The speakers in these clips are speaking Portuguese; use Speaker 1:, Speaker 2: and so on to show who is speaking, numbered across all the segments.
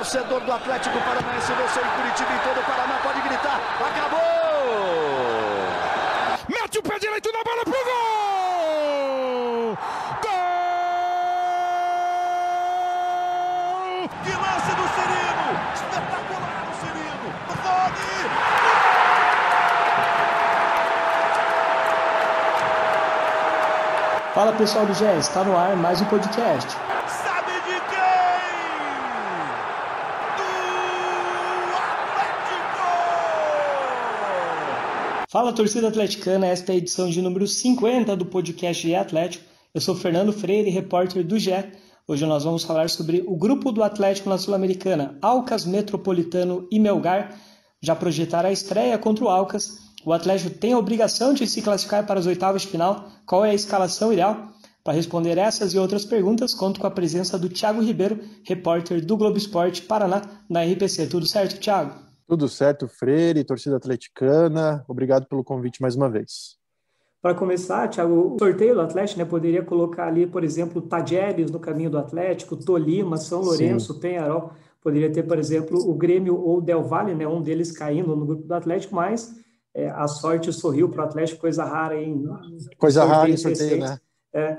Speaker 1: torcedor do Atlético Paranaense, você em Curitiba e todo o Paraná pode gritar: acabou!
Speaker 2: Mete o pé direito na bola pro gol! Gol!
Speaker 1: Que lance do Cirino! Espetacular o Cirino! Rony!
Speaker 3: Fala pessoal do GE, está no ar mais um podcast.
Speaker 1: Sabe de quem? Do Atlético!
Speaker 3: Fala torcida atleticana, esta é a edição de número 50 do podcast GE Atlético. Eu sou Fernando Freire, repórter do GE. Hoje nós vamos falar sobre o grupo do Atlético na Sul-Americana, Alcas, Metropolitano e Melgar. Já projetaram a estreia contra o Alcas o Atlético tem a obrigação de se classificar para as oitavas de final. Qual é a escalação ideal? Para responder essas e outras perguntas, conto com a presença do Thiago Ribeiro, repórter do Globo Esporte Paraná, da RPC. Tudo certo, Thiago?
Speaker 4: Tudo certo, Freire, torcida atleticana. Obrigado pelo convite mais uma vez.
Speaker 3: Para começar, Thiago, o sorteio do Atlético né, poderia colocar ali, por exemplo, Tajeres no caminho do Atlético, Tolima, São Lourenço, Sim. Penharol. Poderia ter, por exemplo, o Grêmio ou o Del Valle, né, um deles caindo no grupo do Atlético, mas é, a sorte sorriu para o Atlético, coisa rara em
Speaker 4: coisa rara em sorteio, né?
Speaker 3: É,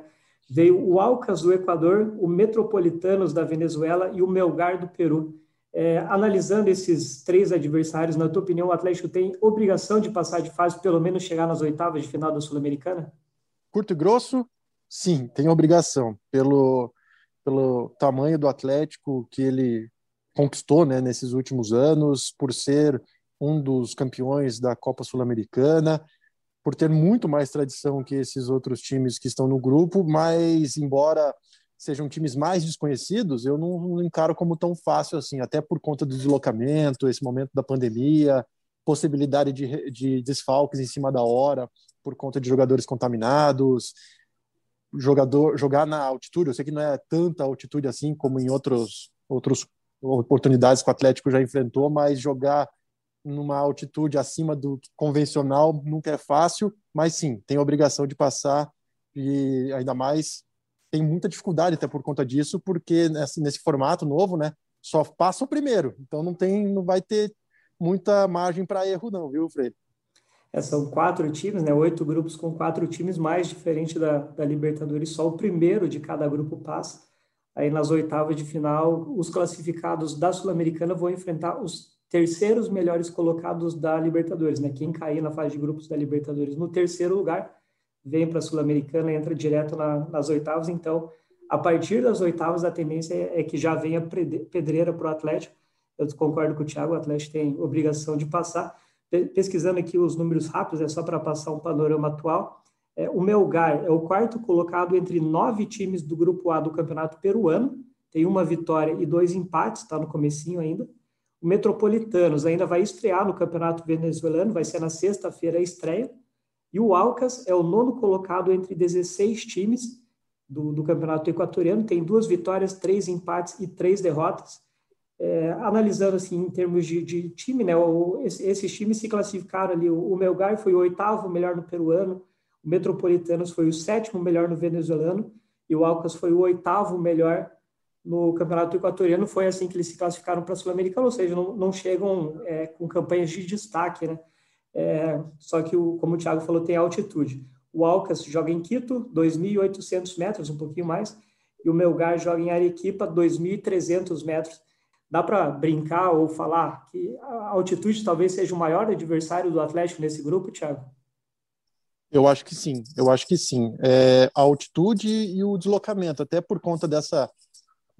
Speaker 3: veio o Alcas do Equador, o Metropolitanos da Venezuela e o Melgar do Peru. É, analisando esses três adversários, na tua opinião, o Atlético tem obrigação de passar de fase, pelo menos chegar nas oitavas de final da Sul-Americana?
Speaker 4: Curto e grosso, sim, tem obrigação. Pelo, pelo tamanho do Atlético que ele conquistou né, nesses últimos anos, por ser um dos campeões da Copa Sul-Americana, por ter muito mais tradição que esses outros times que estão no grupo, mas embora sejam times mais desconhecidos, eu não, não encaro como tão fácil assim, até por conta do deslocamento, esse momento da pandemia, possibilidade de, de desfalques em cima da hora, por conta de jogadores contaminados, jogador jogar na altitude, eu sei que não é tanta altitude assim como em outros outros oportunidades que o Atlético já enfrentou, mas jogar numa altitude acima do convencional nunca é fácil, mas sim, tem a obrigação de passar e ainda mais tem muita dificuldade até por conta disso, porque nesse, nesse formato novo, né, só passa o primeiro, então não tem, não vai ter muita margem para erro não, viu, Freire?
Speaker 3: É, são quatro times, né, oito grupos com quatro times, mais diferente da, da Libertadores, só o primeiro de cada grupo passa. Aí nas oitavas de final, os classificados da Sul-Americana vão enfrentar os terceiros melhores colocados da Libertadores, né? Quem cair na fase de grupos da Libertadores no terceiro lugar vem para a Sul-Americana, entra direto na, nas oitavas. Então, a partir das oitavas, a tendência é, é que já venha pedreira para o Atlético. Eu concordo com o Thiago, o Atlético tem obrigação de passar. Pesquisando aqui os números rápidos, é só para passar um panorama atual. É, o Melgar é o quarto colocado entre nove times do grupo A do Campeonato Peruano, tem uma vitória e dois empates, está no comecinho ainda. O Metropolitanos ainda vai estrear no Campeonato Venezuelano, vai ser na sexta-feira a estreia. E o Alcas é o nono colocado entre 16 times do, do Campeonato Equatoriano, tem duas vitórias, três empates e três derrotas. É, analisando assim em termos de, de time, né, o, esses times se classificaram ali. O, o Melgar foi o oitavo melhor no peruano, o Metropolitanos foi o sétimo melhor no venezuelano e o Alcas foi o oitavo melhor no Campeonato Equatoriano foi assim que eles se classificaram para a Sul-Americana, ou seja, não, não chegam é, com campanhas de destaque, né? É, só que, o, como o Thiago falou, tem altitude. O Alcas joga em Quito, 2.800 metros, um pouquinho mais, e o Melgar joga em Arequipa, 2.300 metros. Dá para brincar ou falar que a altitude talvez seja o maior adversário do Atlético nesse grupo, Thiago?
Speaker 4: Eu acho que sim, eu acho que sim. É, a altitude e o deslocamento, até por conta dessa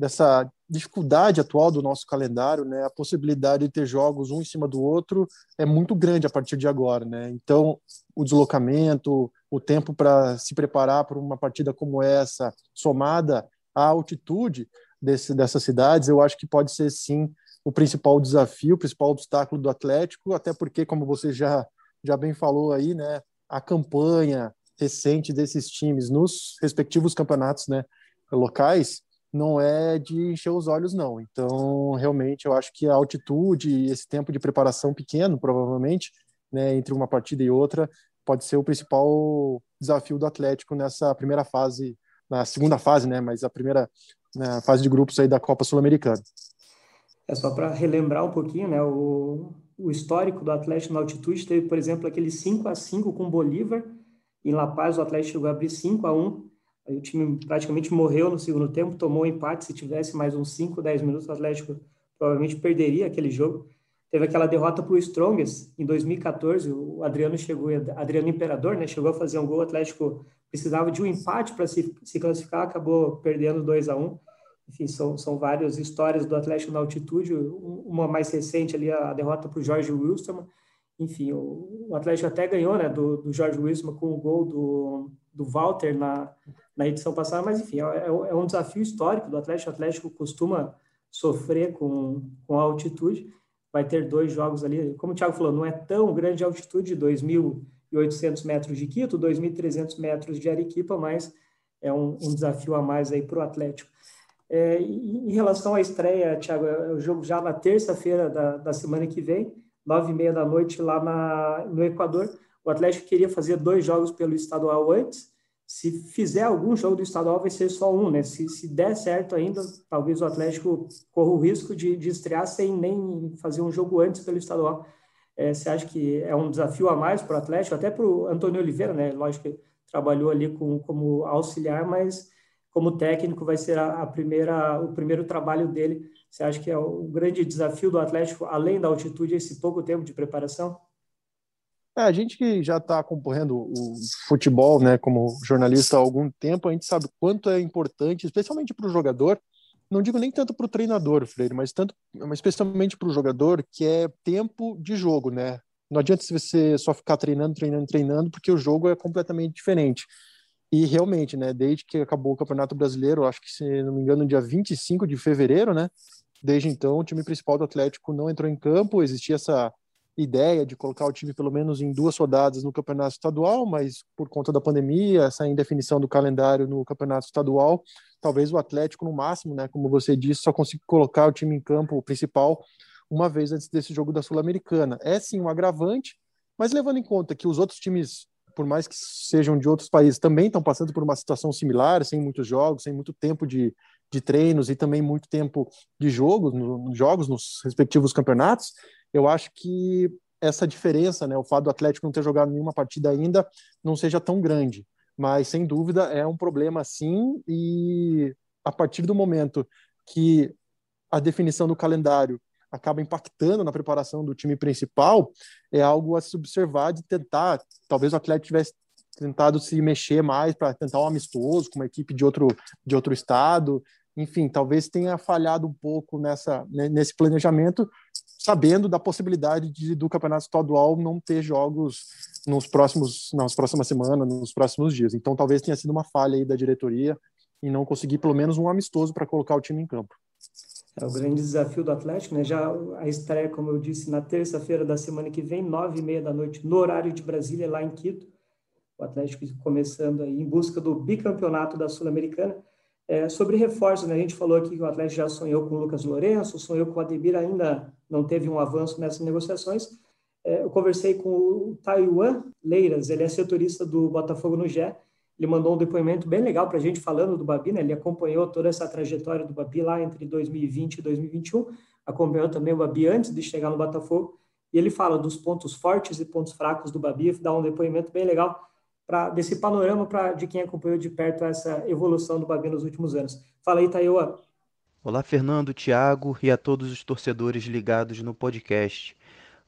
Speaker 4: dessa dificuldade atual do nosso calendário, né, a possibilidade de ter jogos um em cima do outro é muito grande a partir de agora, né? Então, o deslocamento, o tempo para se preparar para uma partida como essa, somada à altitude desse, dessas cidades, eu acho que pode ser sim o principal desafio, o principal obstáculo do Atlético, até porque, como você já já bem falou aí, né, a campanha recente desses times nos respectivos campeonatos, né, locais não é de encher os olhos, não. Então, realmente, eu acho que a altitude, esse tempo de preparação pequeno, provavelmente, né, entre uma partida e outra, pode ser o principal desafio do Atlético nessa primeira fase, na segunda fase, né, mas a primeira né, fase de grupos aí da Copa Sul-Americana.
Speaker 3: É só para relembrar um pouquinho, né? O, o histórico do Atlético na altitude teve, por exemplo, aquele 5 a 5 com o Bolívar. Em La Paz, o Atlético chegou a abrir 5 a 1 Aí o time praticamente morreu no segundo tempo, tomou um empate. Se tivesse mais uns 5, 10 minutos, o Atlético provavelmente perderia aquele jogo. Teve aquela derrota para o Strongest em 2014. O Adriano chegou, Adriano Imperador, né? Chegou a fazer um gol. O Atlético precisava de um empate para se, se classificar, acabou perdendo 2 a 1 enfim, são, são várias histórias do Atlético na altitude, uma mais recente ali, a derrota para o Jorge Wilson, enfim, o, o, Atlético até ganhou, né, do, do Jorge Wilson com o gol do, do Walter na, na edição passada, mas enfim, é, é, é um desafio histórico do Atlético, o Atlético costuma sofrer com, com a altitude, vai ter dois jogos ali, como o Thiago falou, não é tão grande a altitude, 2.800 metros de Quito, 2.300 metros de Arequipa, mas é um, um desafio a mais aí para o Atlético. É, em relação à estreia, Thiago, é o jogo já na terça-feira da, da semana que vem, nove e meia da noite lá na, no Equador. O Atlético queria fazer dois jogos pelo estadual antes. Se fizer algum jogo do estadual, vai ser só um, né? Se, se der certo ainda, talvez o Atlético corra o risco de, de estrear sem nem fazer um jogo antes pelo estadual. É, você acha que é um desafio a mais para o Atlético, até para o Antônio Oliveira, né? Lógico que trabalhou ali com, como auxiliar, mas como técnico vai ser a, a, primeira o primeiro trabalho dele. Você acha que é o grande desafio do Atlético, além da altitude, esse pouco tempo de preparação?
Speaker 4: É, a gente que já está acompanhando o futebol, né, como jornalista há algum tempo, a gente sabe quanto é importante, especialmente para o jogador. Não digo nem tanto para o treinador, Freire, mas tanto, mas especialmente para o jogador, que é tempo de jogo, né? Não adianta você só ficar treinando, treinando, treinando, porque o jogo é completamente diferente. E realmente, né, desde que acabou o Campeonato Brasileiro, acho que se não me engano, dia 25 de fevereiro, né? Desde então, o time principal do Atlético não entrou em campo, existia essa ideia de colocar o time pelo menos em duas rodadas no Campeonato Estadual, mas por conta da pandemia, essa indefinição do calendário no Campeonato Estadual, talvez o Atlético no máximo, né, como você disse, só consiga colocar o time em campo principal uma vez antes desse jogo da Sul-Americana. É sim um agravante, mas levando em conta que os outros times por mais que sejam de outros países, também estão passando por uma situação similar, sem muitos jogos, sem muito tempo de, de treinos e também muito tempo de jogos, no, jogos nos respectivos campeonatos. Eu acho que essa diferença, né, o fato do Atlético não ter jogado nenhuma partida ainda, não seja tão grande. Mas, sem dúvida, é um problema sim, e a partir do momento que a definição do calendário acaba impactando na preparação do time principal, é algo a se observar de tentar. Talvez o atleta tivesse tentado se mexer mais para tentar um amistoso com uma equipe de outro, de outro estado. Enfim, talvez tenha falhado um pouco nessa, nesse planejamento, sabendo da possibilidade de, do campeonato estadual não ter jogos nos próximos, nas próximas semanas, nos próximos dias. Então, talvez tenha sido uma falha aí da diretoria em não conseguir pelo menos um amistoso para colocar o time em campo.
Speaker 3: É o grande desafio do Atlético, né? Já a estreia, como eu disse, na terça-feira da semana que vem, nove e meia da noite, no horário de Brasília, lá em Quito. O Atlético começando aí em busca do bicampeonato da Sul-Americana. É, sobre reforços, né? a gente falou aqui que o Atlético já sonhou com o Lucas Lourenço, sonhou com o Ademir, ainda não teve um avanço nessas negociações. É, eu conversei com o Taiwan Leiras, ele é setorista do Botafogo no GE, ele mandou um depoimento bem legal para a gente falando do Babi, né? Ele acompanhou toda essa trajetória do Babi lá entre 2020 e 2021, acompanhou também o Babi antes de chegar no Botafogo, e ele fala dos pontos fortes e pontos fracos do Babi, dá um depoimento bem legal para desse panorama para de quem acompanhou de perto essa evolução do Babi nos últimos anos. Fala aí, Taioa.
Speaker 5: Olá, Fernando, Thiago e a todos os torcedores ligados no podcast.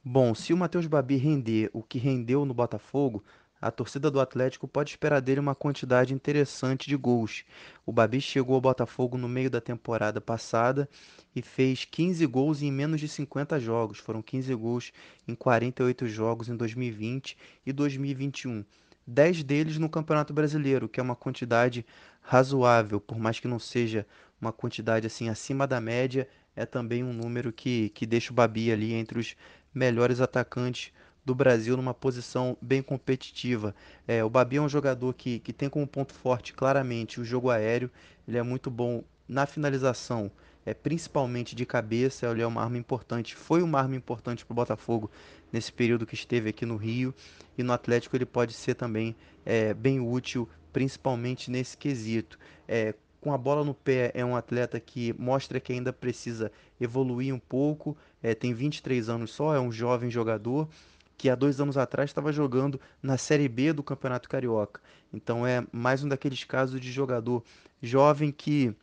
Speaker 5: Bom, se o Matheus Babi render o que rendeu no Botafogo, a torcida do Atlético pode esperar dele uma quantidade interessante de gols. O Babi chegou ao Botafogo no meio da temporada passada e fez 15 gols em menos de 50 jogos. Foram 15 gols em 48 jogos em 2020 e 2021. 10 deles no Campeonato Brasileiro, que é uma quantidade razoável, por mais que não seja uma quantidade assim acima da média, é também um número que, que deixa o Babi ali entre os melhores atacantes do Brasil numa posição bem competitiva. É, o Babi é um jogador que, que tem como ponto forte claramente o jogo aéreo, ele é muito bom na finalização, é, principalmente de cabeça, ele é uma arma importante, foi uma arma importante para o Botafogo nesse período que esteve aqui no Rio, e no Atlético ele pode ser também é, bem útil, principalmente nesse quesito. É, com a bola no pé, é um atleta que mostra que ainda precisa evoluir um pouco. É, tem 23 anos só, é um jovem jogador que há dois anos atrás estava jogando na Série B do Campeonato Carioca. Então é mais um daqueles casos de jogador jovem que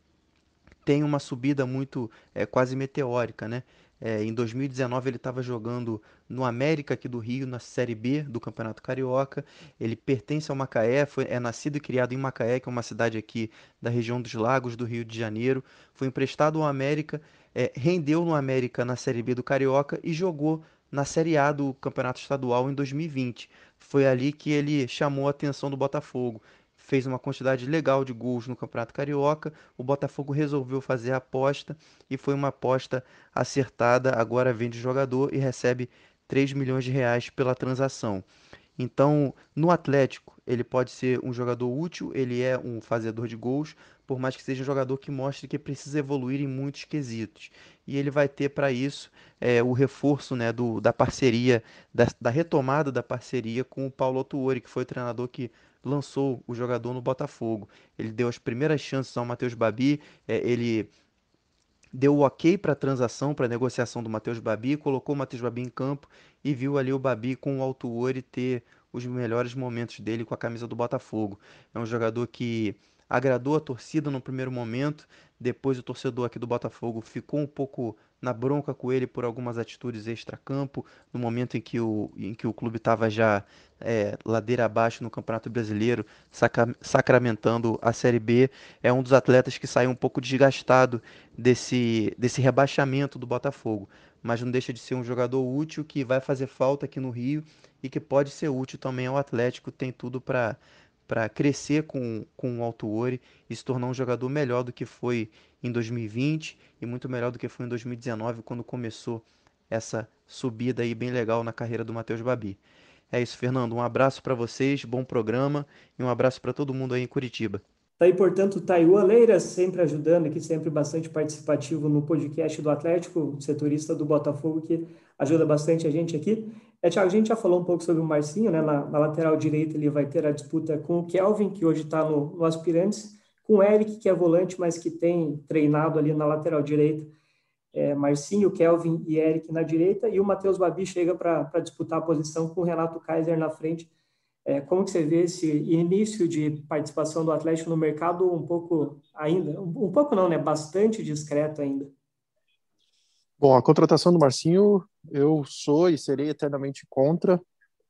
Speaker 5: tem uma subida muito é, quase meteórica, né? É, em 2019 ele estava jogando no América aqui do Rio, na Série B do Campeonato Carioca. Ele pertence ao Macaé, foi, é nascido e criado em Macaé, que é uma cidade aqui da região dos Lagos do Rio de Janeiro. Foi emprestado ao América, é, rendeu no América na Série B do Carioca e jogou na Série A do Campeonato Estadual em 2020. Foi ali que ele chamou a atenção do Botafogo fez uma quantidade legal de gols no Campeonato Carioca. O Botafogo resolveu fazer a aposta e foi uma aposta acertada. Agora vende jogador e recebe 3 milhões de reais pela transação. Então, no Atlético, ele pode ser um jogador útil, ele é um fazedor de gols, por mais que seja um jogador que mostre que precisa evoluir em muitos quesitos. E ele vai ter para isso é, o reforço né, do, da parceria, da, da, retomada da parceria com o Paulo Autuori, que foi o treinador que lançou o jogador no Botafogo. Ele deu as primeiras chances ao Matheus Babi, é, ele deu o ok para a transação, para a negociação do Matheus Babi, colocou o Matheus Babi em campo e viu ali o Babi com o Altuori ter os melhores momentos dele com a camisa do Botafogo. É um jogador que agradou a torcida no primeiro momento, depois o torcedor aqui do Botafogo ficou um pouco na bronca com ele por algumas atitudes extra-campo, no momento em que o, em que o clube estava já é, ladeira abaixo no Campeonato Brasileiro, saca, sacramentando a Série B. É um dos atletas que saiu um pouco desgastado desse, desse rebaixamento do Botafogo, mas não deixa de ser um jogador útil que vai fazer falta aqui no Rio e que pode ser útil também ao Atlético, tem tudo para para crescer com, com o Altuori e se tornar um jogador melhor do que foi em 2020 e muito melhor do que foi em 2019, quando começou essa subida aí bem legal na carreira do Matheus Babi. É isso, Fernando. Um abraço para vocês, bom programa e um abraço para todo mundo aí em Curitiba.
Speaker 3: Tá aí, portanto, Taiwan Leira sempre ajudando aqui, sempre bastante participativo no podcast do Atlético, setorista do Botafogo, que ajuda bastante a gente aqui. É, Thiago, a gente já falou um pouco sobre o Marcinho, né? Na, na lateral direita ele vai ter a disputa com o Kelvin, que hoje está no, no Aspirantes, com o Eric, que é volante, mas que tem treinado ali na lateral direita. É, Marcinho, Kelvin e Eric na direita, e o Matheus Babi chega para disputar a posição com o Renato Kaiser na frente. É, como que você vê esse início de participação do Atlético no mercado um pouco ainda, um, um pouco não, né? Bastante discreto ainda.
Speaker 4: Bom, a contratação do Marcinho eu sou e serei eternamente contra,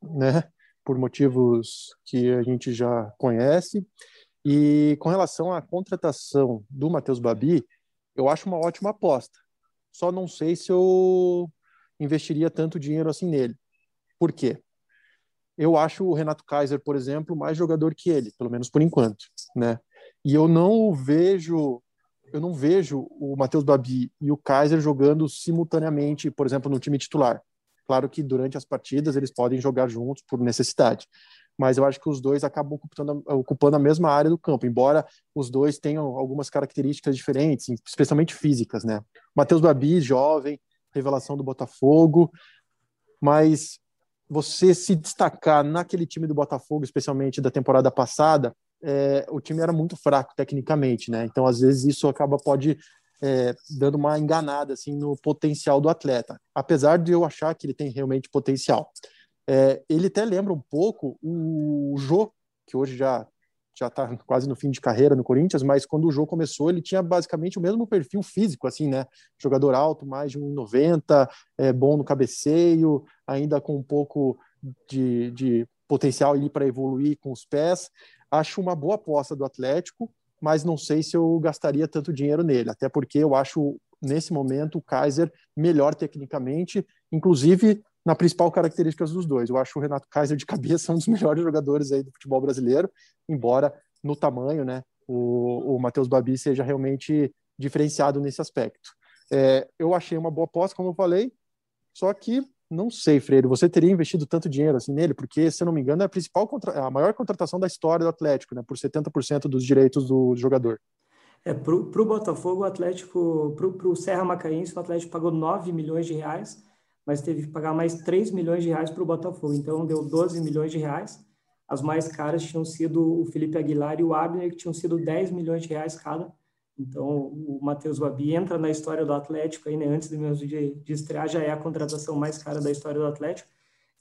Speaker 4: né? Por motivos que a gente já conhece. E com relação à contratação do Matheus Babi, eu acho uma ótima aposta. Só não sei se eu investiria tanto dinheiro assim nele. Por quê? Eu acho o Renato Kaiser, por exemplo, mais jogador que ele, pelo menos por enquanto, né? E eu não vejo eu não vejo o Matheus Babi e o Kaiser jogando simultaneamente, por exemplo, no time titular. Claro que durante as partidas eles podem jogar juntos por necessidade, mas eu acho que os dois acabam ocupando, ocupando a mesma área do campo, embora os dois tenham algumas características diferentes, especialmente físicas, né? Matheus Babi, jovem, revelação do Botafogo, mas você se destacar naquele time do Botafogo, especialmente da temporada passada, é, o time era muito fraco tecnicamente, né? Então, às vezes, isso acaba pode é, dando uma enganada assim no potencial do atleta, apesar de eu achar que ele tem realmente potencial. É, ele até lembra um pouco o Jô, que hoje já já está quase no fim de carreira no Corinthians, mas quando o Jô começou, ele tinha basicamente o mesmo perfil físico, assim, né? Jogador alto, mais de 1,90, é, bom no cabeceio, ainda com um pouco de, de potencial ali para evoluir com os pés acho uma boa aposta do Atlético, mas não sei se eu gastaria tanto dinheiro nele, até porque eu acho nesse momento o Kaiser melhor tecnicamente, inclusive na principal característica dos dois. Eu acho o Renato Kaiser de cabeça um dos melhores jogadores aí do futebol brasileiro, embora no tamanho, né, o, o Matheus Babi seja realmente diferenciado nesse aspecto. É, eu achei uma boa aposta, como eu falei, só que não sei, Freire, você teria investido tanto dinheiro assim nele, porque, se eu não me engano, é a principal a maior contratação da história do Atlético, né, por 70% dos direitos do jogador.
Speaker 3: É, para o Botafogo, o Atlético, para o Serra Macaense, o Atlético pagou 9 milhões de reais, mas teve que pagar mais 3 milhões de reais para o Botafogo, então deu 12 milhões de reais. As mais caras tinham sido o Felipe Aguilar e o Abner, que tinham sido 10 milhões de reais cada. Então, o Matheus Babi entra na história do Atlético, aí, né, antes mesmo de, de estrear, já é a contratação mais cara da história do Atlético.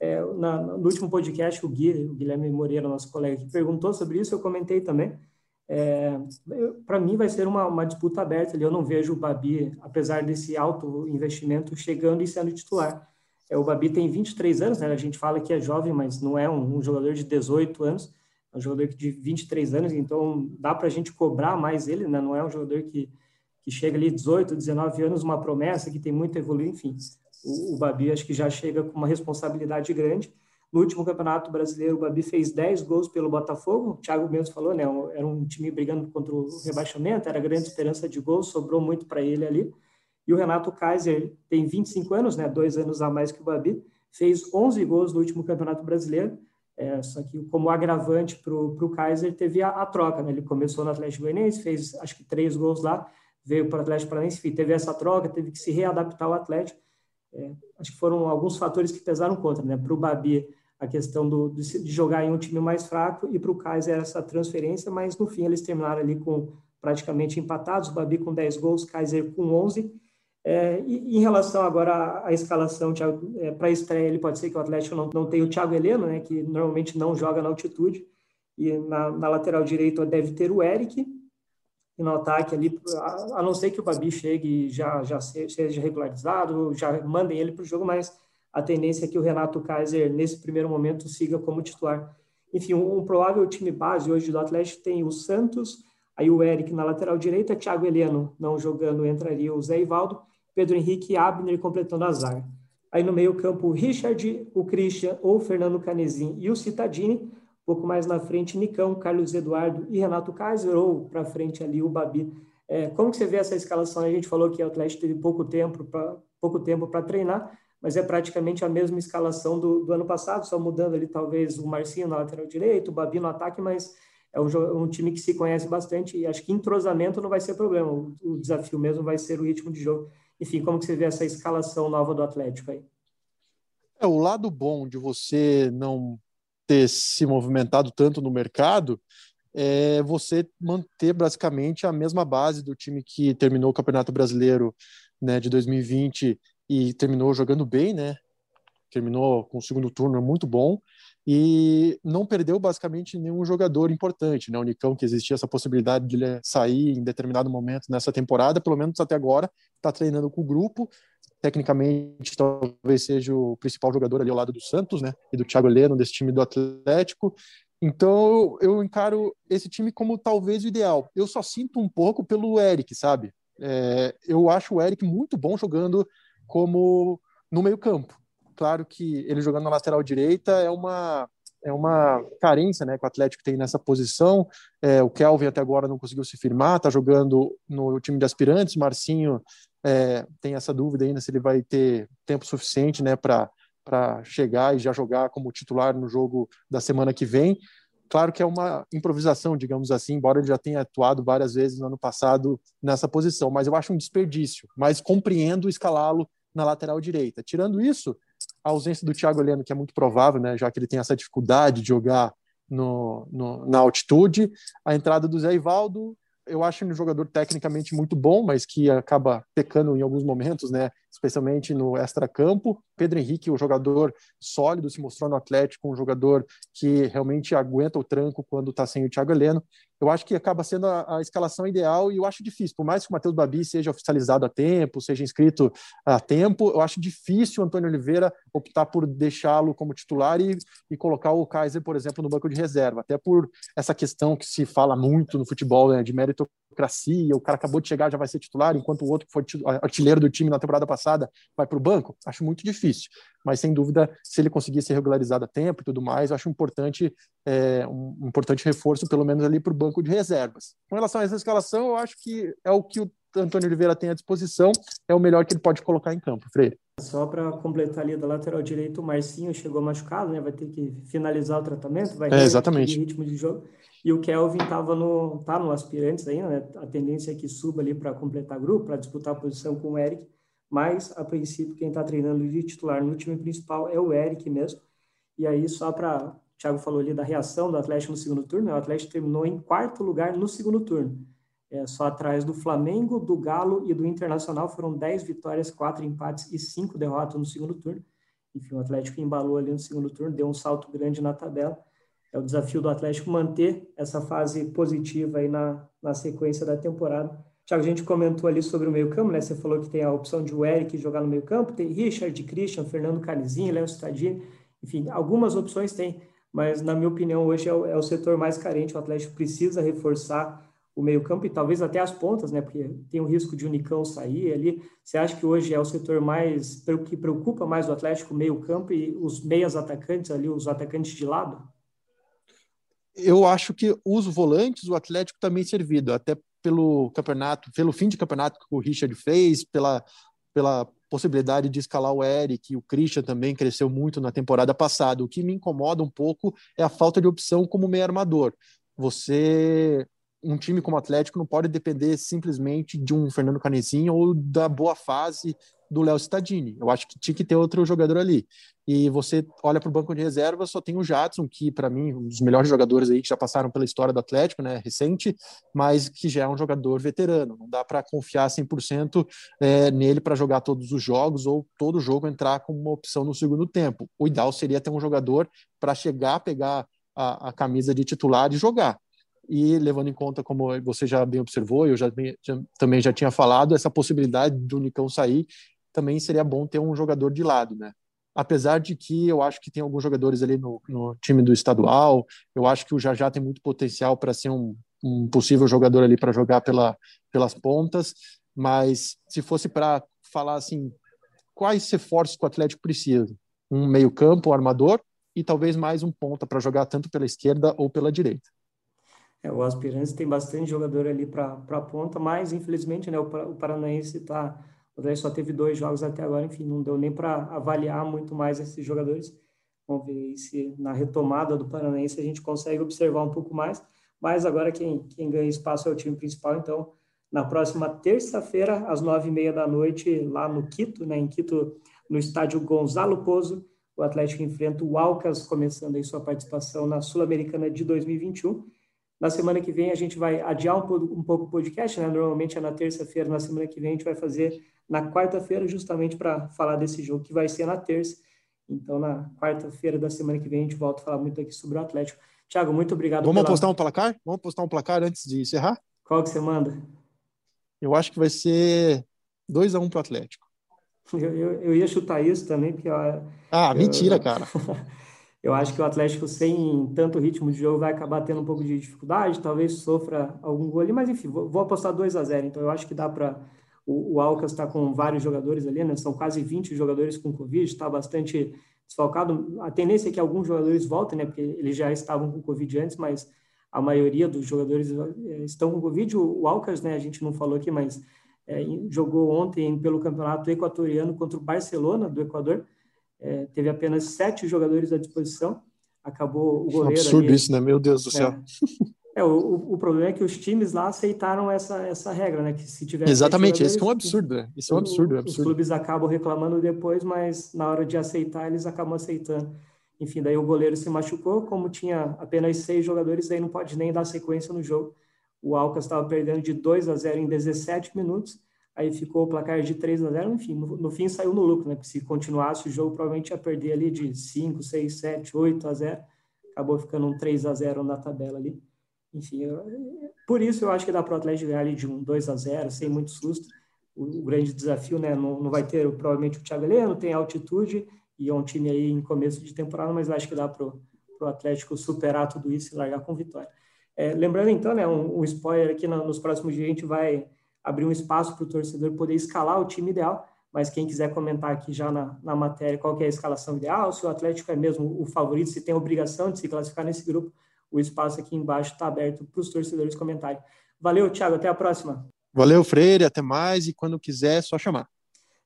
Speaker 3: É, na, no último podcast, o, Gui, o Guilherme Moreira, nosso colega, que perguntou sobre isso, eu comentei também. É, Para mim, vai ser uma, uma, disputa aberta ali. Eu não vejo o Babi, apesar desse alto investimento, chegando e sendo titular. É, o Babi tem 23 anos, né? a gente fala que é jovem, mas não é um, um jogador de 18 anos é um jogador de 23 anos, então dá para a gente cobrar mais ele, né? não é um jogador que, que chega ali 18, 19 anos, uma promessa que tem muito a evoluir, enfim. O, o Babi acho que já chega com uma responsabilidade grande. No último Campeonato Brasileiro, o Babi fez 10 gols pelo Botafogo, o Thiago mesmo falou, né? Era um time brigando contra o rebaixamento, era grande esperança de gols, sobrou muito para ele ali. E o Renato Kaiser tem 25 anos, né? Dois anos a mais que o Babi, fez 11 gols no último Campeonato Brasileiro é, só que como agravante para o Kaiser teve a, a, troca, né? Ele começou no Atlético Goianiense, fez acho que três gols lá, veio para o Atlético Paranaense, teve essa troca, teve que se readaptar ao Atlético. É, acho que foram alguns fatores que pesaram contra, né? Para o Babi, a questão do, de, jogar em um time mais fraco e para o Kaiser essa transferência, mas no fim eles terminaram ali com praticamente empatados, o Babi com 10 gols, Kaiser com 11, é, e, em relação agora à, à escalação, é, para a estreia, ele pode ser que o Atlético não, não tenha o Thiago Heleno, né, que normalmente não joga na altitude, e na, na lateral direita deve ter o Eric, e no ataque ali, a, a não ser que o Babi chegue e já, já seja regularizado, já mandem ele para o jogo, mas a tendência é que o Renato Kaiser, nesse primeiro momento, siga como titular. Enfim, um, um provável time base hoje do Atlético tem o Santos, aí o Eric na lateral direita, Thiago Heleno não jogando, entraria o Zé Ivaldo, Pedro Henrique e Abner completando a zaga. Aí no meio campo, o Richard, o Christian ou o Fernando Canezin e o Citadini. Um pouco mais na frente, Nicão, Carlos Eduardo e Renato Kaiser, ou para frente ali o Babi. É, como que você vê essa escalação? A gente falou que o Atlético teve pouco tempo para pouco tempo para treinar, mas é praticamente a mesma escalação do, do, ano passado, só mudando ali talvez o Marcinho na lateral direito, o Babi no ataque, mas é um, um, time que se conhece bastante e acho que entrosamento não vai ser problema. O, o desafio mesmo vai ser o ritmo de jogo. Enfim, como que você vê essa escalação nova do Atlético aí?
Speaker 4: É, o lado bom de você não ter se movimentado tanto no mercado é você manter basicamente a mesma base do time que terminou o Campeonato Brasileiro né, de 2020 e terminou jogando bem, né? Terminou com o segundo turno muito bom e não perdeu basicamente nenhum jogador importante, né? O Nicão, que existia essa possibilidade de ele sair em determinado momento nessa temporada, pelo menos até agora, está treinando com o grupo. Tecnicamente, talvez seja o principal jogador ali ao lado do Santos, né? E do Thiago Heleno, desse time do Atlético. Então, eu encaro esse time como talvez o ideal. Eu só sinto um pouco pelo Eric, sabe? É, eu acho o Eric muito bom jogando como no meio-campo claro que ele jogando na lateral direita é uma é uma carência né, que o Atlético tem nessa posição. É, o Kelvin até agora não conseguiu se firmar, está jogando no time de aspirantes. Marcinho é, tem essa dúvida ainda se ele vai ter tempo suficiente né, para chegar e já jogar como titular no jogo da semana que vem. Claro que é uma improvisação, digamos assim, embora ele já tenha atuado várias vezes no ano passado nessa posição, mas eu acho um desperdício. Mas compreendo escalá-lo na lateral direita. Tirando isso, a ausência do Thiago Heleno, que é muito provável, né, já que ele tem essa dificuldade de jogar no, no, na altitude, a entrada do Zé Ivaldo, eu acho um jogador tecnicamente muito bom, mas que acaba pecando em alguns momentos, né? Especialmente no extra-campo. Pedro Henrique, o jogador sólido, se mostrou no Atlético, um jogador que realmente aguenta o tranco quando está sem o Thiago Heleno eu acho que acaba sendo a, a, escalação ideal e eu acho difícil, por mais que o Matheus Babi seja oficializado a tempo, seja inscrito a tempo, eu acho difícil o Antônio Oliveira optar por deixá-lo como titular e, e, colocar o Kaiser, por exemplo, no banco de reserva, até por essa questão que se fala muito no futebol, né, de meritocracia, o cara acabou de chegar, já vai ser titular, enquanto o outro que foi artilheiro do time na temporada passada vai para o banco, acho muito difícil mas sem dúvida, se ele conseguir ser regularizado a tempo e tudo mais, eu acho importante é, um, importante reforço, pelo menos ali para o banco de reservas. Com relação a essa escalação, eu acho que é o que o Antônio Oliveira tem à disposição, é o melhor que ele pode colocar em campo, Freire.
Speaker 3: Só para completar ali da lateral direito, o Marcinho chegou machucado, né? Vai ter que finalizar o tratamento, vai
Speaker 4: é, exatamente.
Speaker 3: ritmo de jogo. E o Kelvin estava no, tá no aspirantes ainda, né? A tendência é que suba ali para completar grupo, para disputar a posição com o Eric mas a princípio quem está treinando de titular no time principal é o Eric mesmo. E aí, só para. O Thiago falou ali da reação do Atlético no segundo turno, né? o Atlético terminou em quarto lugar no segundo turno. é, só atrás do Flamengo, do Galo e do Internacional. Foram 10 vitórias, 4 empates e 5 derrotas no segundo turno. Enfim, o Atlético embalou ali no segundo turno, deu um salto grande na tabela. É o desafio do Atlético manter essa fase positiva aí na, na sequência da temporada. Tiago, a gente comentou ali sobre o meio-campo, né? Você falou que tem a opção de o Eric jogar no meio-campo, tem Richard, Christian, Fernando Canizinho, Léo Stadini, enfim, algumas opções tem, mas na minha opinião hoje é o, é o setor mais carente. O Atlético precisa reforçar o meio-campo e talvez até as pontas, né? Porque tem o risco de o Nicão sair ali. Você acha que hoje é o setor mais que preocupa mais o Atlético, meio-campo e os meias atacantes ali, os atacantes de lado?
Speaker 4: Eu acho que os volantes, o Atlético também servido, até pelo campeonato, pelo fim de campeonato que o Richard fez, pela, pela possibilidade de escalar o Eric, o Christian também cresceu muito na temporada passada. O que me incomoda um pouco é a falta de opção como meio armador. Você um time como o Atlético não pode depender simplesmente de um Fernando Canezinho ou da boa fase do Léo Cittadini. Eu acho que tinha que ter outro jogador ali. E você olha para o banco de reserva, só tem o Jadson, que para mim um dos melhores jogadores aí que já passaram pela história do Atlético, né, recente, mas que já é um jogador veterano. Não dá para confiar 100% é, nele para jogar todos os jogos ou todo jogo entrar como uma opção no segundo tempo. O ideal seria ter um jogador para chegar, pegar a, a camisa de titular e jogar e levando em conta, como você já bem observou, eu já, já, também já tinha falado, essa possibilidade do Nicão sair, também seria bom ter um jogador de lado, né? Apesar de que eu acho que tem alguns jogadores ali no, no time do estadual, eu acho que o Jajá tem muito potencial para ser um, um possível jogador ali para jogar pela, pelas pontas, mas se fosse para falar assim, quais reforços que o Atlético precisa? Um meio-campo, um armador e talvez mais um ponta para jogar tanto pela esquerda ou pela direita.
Speaker 3: É, o Aspirantes tem bastante jogador ali para a ponta, mas infelizmente né, o, o Paranaense está. O Atlético só teve dois jogos até agora, enfim, não deu nem para avaliar muito mais esses jogadores. Vamos ver se na retomada do Paranaense a gente consegue observar um pouco mais. Mas agora quem, quem ganha espaço é o time principal, então na próxima terça-feira, às nove e meia da noite, lá no Quito, né, em Quito, no estádio Gonzalo Pozo, o Atlético enfrenta o Alcas, começando aí sua participação na Sul-Americana de 2021. Na semana que vem a gente vai adiar um pouco o podcast, né? Normalmente é na terça-feira, na semana que vem a gente vai fazer na quarta-feira, justamente para falar desse jogo que vai ser na terça. Então, na quarta-feira da semana que vem, a gente volta a falar muito aqui sobre o Atlético. Tiago, muito obrigado.
Speaker 4: Vamos pela... postar um placar? Vamos postar um placar antes de encerrar?
Speaker 3: Qual que você manda?
Speaker 4: Eu acho que vai ser 2 a 1 um para o Atlético.
Speaker 3: Eu, eu, eu, ia chutar isso também, porque.
Speaker 4: ah, eu, mentira, cara.
Speaker 3: Eu acho que o Atlético, sem tanto ritmo de jogo, vai acabar tendo um pouco de dificuldade, talvez sofra algum gol ali, mas enfim, vou, vou apostar 2 a 0 Então eu acho que dá para. O, o Alcas está com vários jogadores ali, né? São quase 20 jogadores com Covid, está bastante desfalcado. A tendência é que alguns jogadores voltem, né? Porque eles já estavam com Covid antes, mas a maioria dos jogadores eh, estão com Covid. O, o Alcas, né? A gente não falou aqui, mas é, jogou ontem pelo campeonato equatoriano contra o Barcelona do Equador é, teve apenas sete jogadores à disposição. Acabou o goleiro.
Speaker 4: É absurdo ali, isso, né? Meu Deus do é. céu.
Speaker 3: É, o, o problema é que os times lá aceitaram essa, essa regra, né? Que se tiver
Speaker 4: Exatamente, isso é um absurdo. Né? Isso é um absurdo, é absurdo.
Speaker 3: Os clubes acabam reclamando depois, mas na hora de aceitar, eles acabam aceitando. Enfim, daí o goleiro se machucou, como tinha apenas seis jogadores, daí não pode nem dar sequência no jogo. O Alcas estava perdendo de 2 a 0 em 17 minutos aí ficou o placar de 3 a 0 enfim, no, no, fim saiu no lucro, né? Porque se continuasse o jogo, provavelmente ia perder ali de 5, 6, 7, 8 a 0. Acabou ficando um 3 a 0 na tabela ali. Enfim, eu, por isso eu acho que dá para o Atlético ganhar ali de um 2 a 0 sem muito susto. O, o grande desafio, né? Não, não vai ter provavelmente o Thiago Heleno, tem altitude e é um time aí em começo de temporada, mas acho que dá para o Atlético superar tudo isso e largar com vitória. É, lembrando então, né, um, um spoiler aqui no, nos próximos dias a gente vai abrir um espaço para o torcedor poder escalar o time ideal. Mas quem quiser comentar aqui já na, na matéria qual é a escalação ideal, se o Atlético é mesmo o favorito, se tem obrigação de se classificar nesse grupo, o espaço aqui embaixo está aberto para os torcedores comentarem. Valeu, Thiago, até a próxima.
Speaker 4: Valeu, Freire, até mais e quando quiser é só chamar.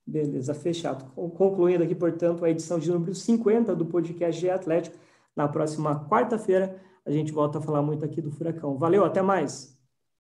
Speaker 3: Beleza, fechado. Concluindo aqui, portanto, a edição de número 50 do podcast de Atlético. Na próxima quarta-feira, a gente volta a falar muito aqui do Furacão. Valeu, até mais.